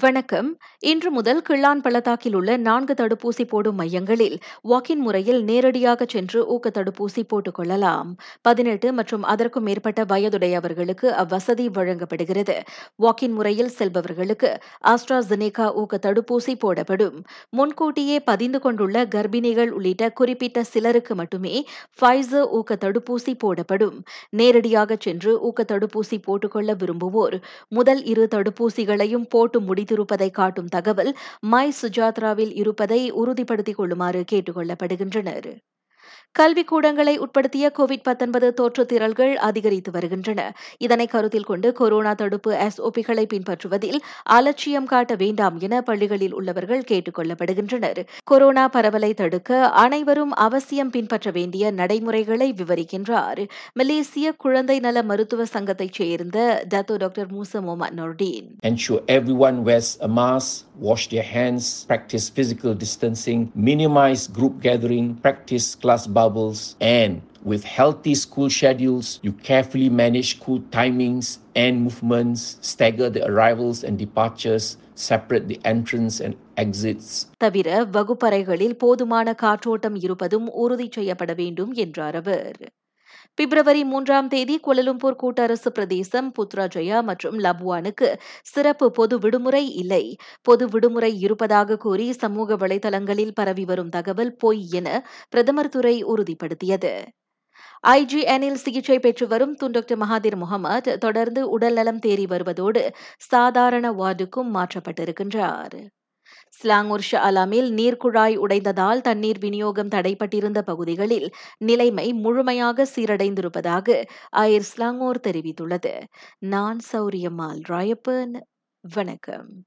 வணக்கம். இன்று முதல் கிள்ளான் பள்ளத்தாக்கில் உள்ள நான்கு தடுப்பூசி போடும் மையங்களில் வாக்கின் முறையில் நேரடியாக சென்று ஊக்க தடுப்பூசி போட்டுக் கொள்ளலாம். பதினெட்டு மற்றும் அதற்கும் மேற்பட்ட வயதுடையவர்களுக்கு அவ்வசதி வழங்கப்படுகிறது. வாக்கின் முறையில் செல்பவர்களுக்கு ஆஸ்ட்ராஜெனேகா ஊக்க தடுப்பூசி போடப்படும். முன்கூட்டியே பதிந்து கொண்டுள்ள கர்ப்பிணிகள் உள்ளிட்ட குறிப்பிட்ட சிலருக்கு மட்டுமே ஃபைசர் ஊக்க தடுப்பூசி போடப்படும். நேரடியாக சென்று ஊக்க தடுப்பூசி போட்டுக்கொள்ள விரும்புவோர் முதல் இரு தடுப்பூசிகளையும் போட்டு வைத்திருப்பதை காட்டும் தகவல் மை. சுஜாத்ராவில் இருப்பதை உறுதிப்படுத்திக் கொள்ளுமாறு கேட்டுக் கொள்ளப்படுகின்றனர். கல்விக்கூடங்களை உட்படுத்திய கோவிட் தோற்று திரள்கள் அதிகரித்து வருகின்றன. இதனை கருத்தில் கொண்டு கொரோனா தடுப்பு எஸ்ஓபிகளை பின்பற்றுவதில் அலட்சியம் காட்ட வேண்டாம் என பள்ளிகளில் உள்ளவர்கள் கேட்டுக் கொள்ளப்படுகின்றனர். கொரோனா பரவலை தடுக்க அனைவரும் அவசியம் பின்பற்ற வேண்டிய நடைமுறைகளை விவரிக்கின்றார். மலேசிய குழந்தை நல மருத்துவ சங்கத்தைச் சேர்ந்த Dato doctor Musa Mohamad Nordin. Ensure everyone wears a mask, wash their hands, practice physical distancing, minimize group gathering, practice class bubbles, and with healthy school schedules, you carefully manage school timings and movements, stagger the arrivals and departures, separate the entrance and exits. தவிர வகுப்பறைகளில் போதுமான காற்றோட்டம் இருப்பதும் உறுதி செய்யப்பட வேண்டும் என்றார் அவர் பிப்ரவரி மூன்றாம் தேதி குலலும்பூர் கூட்டரசு பிரதேசம் புத்ராஜயா மற்றும் லபுவானுக்கு சிறப்பு பொது விடுமுறை இல்லை. பொது விடுமுறை இருப்பதாக கூறி சமூக வலைதளங்களில் பரவி வரும் தகவல் பொய் என பிரதமர் துறை உறுதிப்படுத்தியது. ஐஜிஎனில் சிகிச்சை பெற்று வரும் துண்டக்டர் மகாதீர் முகமது தொடர்ந்து உடல்நலம் தேறி வருவதோடு சாதாரண வார்டுக்கும் மாற்றப்பட்டிருக்கின்றார். ஸ்லாங்கூர் ஷாலாமில் நீர்க்குழாய் உடைந்ததால் தண்ணீர் விநியோகம் தடைப்பட்டிருந்த பகுதிகளில் நிலைமை முழுமையாக சீரடைந்திருப்பதாக ஐர் ஸ்லாங்கோர் தெரிவித்துள்ளது. நான் சௌரியம்மாள் ராயப்பன். வணக்கம்.